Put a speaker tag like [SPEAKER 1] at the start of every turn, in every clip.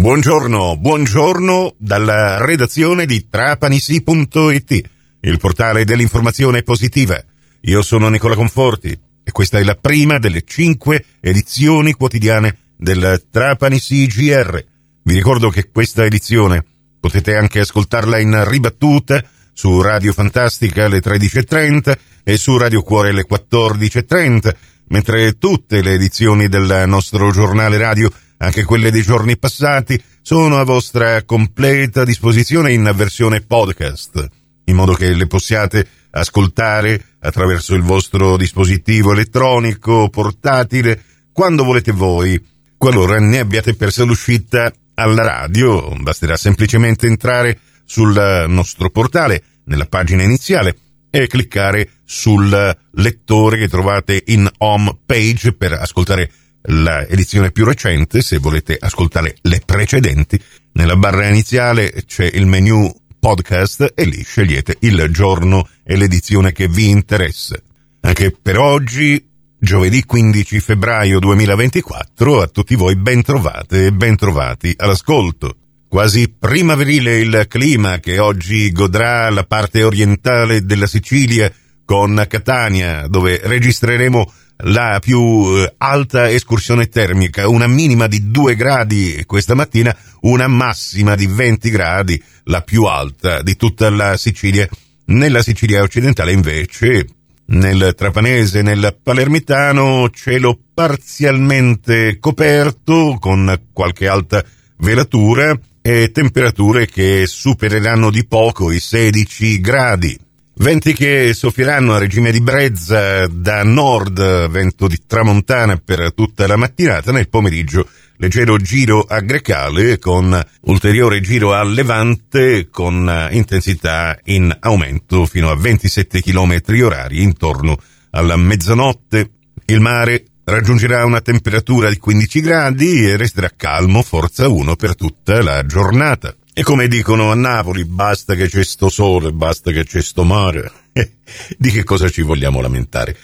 [SPEAKER 1] Buongiorno, buongiorno dalla redazione di trapanisi.it, il portale dell'informazione positiva. Io sono Nicola Conforti e questa è la prima delle cinque edizioni quotidiane del Trapanisi GR. Vi ricordo che questa edizione potete anche ascoltarla in ribattuta su Radio Fantastica alle 13.30 e su Radio Cuore alle 14.30, mentre tutte le edizioni del nostro giornale radio anche quelle dei giorni passati, sono a vostra completa disposizione in versione podcast, in modo che le possiate ascoltare attraverso il vostro dispositivo elettronico, portatile, quando volete voi. Qualora ne abbiate persa l'uscita alla radio, basterà semplicemente entrare sul nostro portale, nella pagina iniziale, e cliccare sul lettore che trovate in home page per ascoltare la edizione più recente, se volete ascoltare le precedenti. Nella barra iniziale c'è il menu podcast e lì scegliete il giorno e l'edizione che vi interessa. Anche per oggi, giovedì 15 febbraio 2024, a tutti voi ben trovate e ben trovati all'ascolto. Quasi primaverile il clima che oggi godrà la parte orientale della Sicilia con Catania, dove registreremo la più eh, alta escursione termica, una minima di 2 gradi questa mattina, una massima di 20 gradi, la più alta di tutta la Sicilia. Nella Sicilia occidentale invece, nel Trapanese, nel Palermitano, cielo parzialmente coperto con qualche alta velatura e temperature che supereranno di poco i 16 gradi. Venti che soffieranno a regime di brezza da nord, vento di tramontana per tutta la mattinata, nel pomeriggio leggero giro a Grecale con ulteriore giro a Levante con intensità in aumento fino a 27 km orari intorno alla mezzanotte. Il mare raggiungerà una temperatura di 15 gradi e resterà calmo forza 1 per tutta la giornata. E come dicono a Napoli, basta che c'è sto sole, basta che c'è sto mare. Di che cosa ci vogliamo lamentare?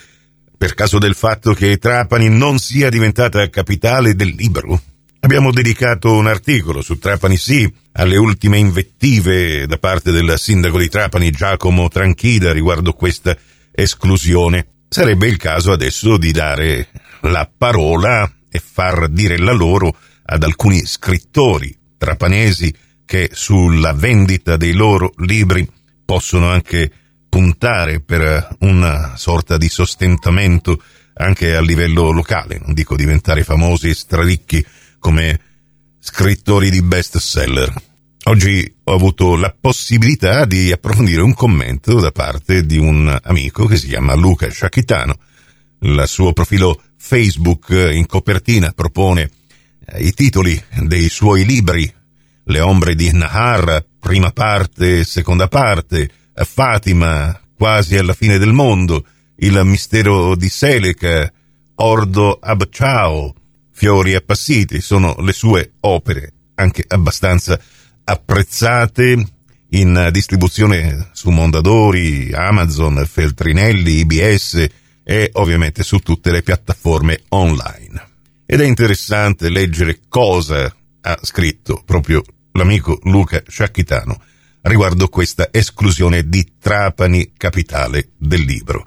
[SPEAKER 1] Per caso del fatto che Trapani non sia diventata capitale del libro? Abbiamo dedicato un articolo su Trapani sì alle ultime invettive da parte del sindaco di Trapani Giacomo Tranchida riguardo questa esclusione. Sarebbe il caso adesso di dare la parola e far dire la loro ad alcuni scrittori trapanesi che sulla vendita dei loro libri possono anche puntare per una sorta di sostentamento anche a livello locale, non dico diventare famosi e straricchi come scrittori di best seller. Oggi ho avuto la possibilità di approfondire un commento da parte di un amico che si chiama Luca Sciacchitano. Il suo profilo Facebook in copertina propone i titoli dei suoi libri le ombre di Nahar, prima parte, seconda parte, Fatima, quasi alla fine del mondo, il mistero di Seleca, Ordo Abciao, Fiori appassiti, sono le sue opere, anche abbastanza apprezzate in distribuzione su Mondadori, Amazon, Feltrinelli, IBS e ovviamente su tutte le piattaforme online. Ed è interessante leggere cosa ha scritto proprio l'amico Luca Sciacchitano riguardo questa esclusione di Trapani capitale del libro.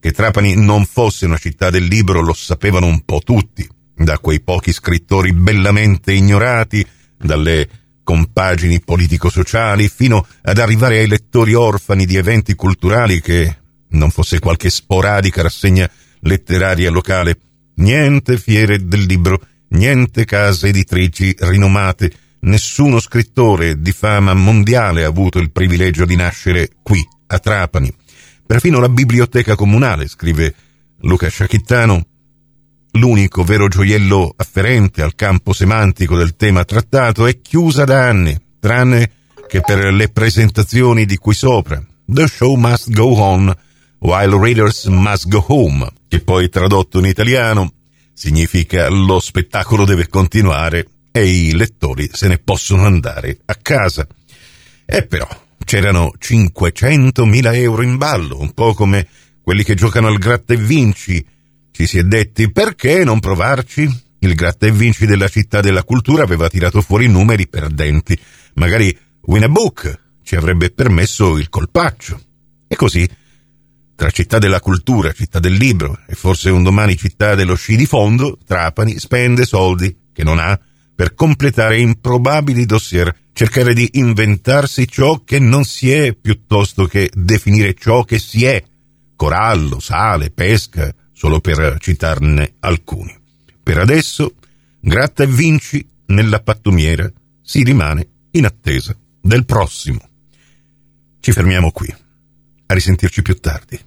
[SPEAKER 1] Che Trapani non fosse una città del libro lo sapevano un po' tutti, da quei pochi scrittori bellamente ignorati, dalle compagini politico-sociali, fino ad arrivare ai lettori orfani di eventi culturali che non fosse qualche sporadica rassegna letteraria locale, niente fiere del libro, niente case editrici rinomate, nessuno scrittore di fama mondiale ha avuto il privilegio di nascere qui, a Trapani. Perfino la biblioteca comunale, scrive Luca Sciacchittano, l'unico vero gioiello afferente al campo semantico del tema trattato, è chiusa da anni, tranne che per le presentazioni di qui sopra. The show must go on, while readers must go home, che poi tradotto in italiano significa lo spettacolo deve continuare e i lettori se ne possono andare a casa. E però c'erano 500.000 euro in ballo, un po' come quelli che giocano al gratta e vinci. Ci si è detti perché non provarci? il gratta e vinci della città della cultura aveva tirato fuori numeri perdenti. Magari Winnabook ci avrebbe permesso il colpaccio. E così, tra città della cultura, città del libro e forse un domani città dello sci di fondo, Trapani spende soldi che non ha per completare improbabili dossier, cercare di inventarsi ciò che non si è piuttosto che definire ciò che si è. Corallo, sale, pesca, solo per citarne alcuni. Per adesso, gratta e vinci nella pattumiera, si rimane in attesa del prossimo. Ci fermiamo qui. A risentirci più tardi.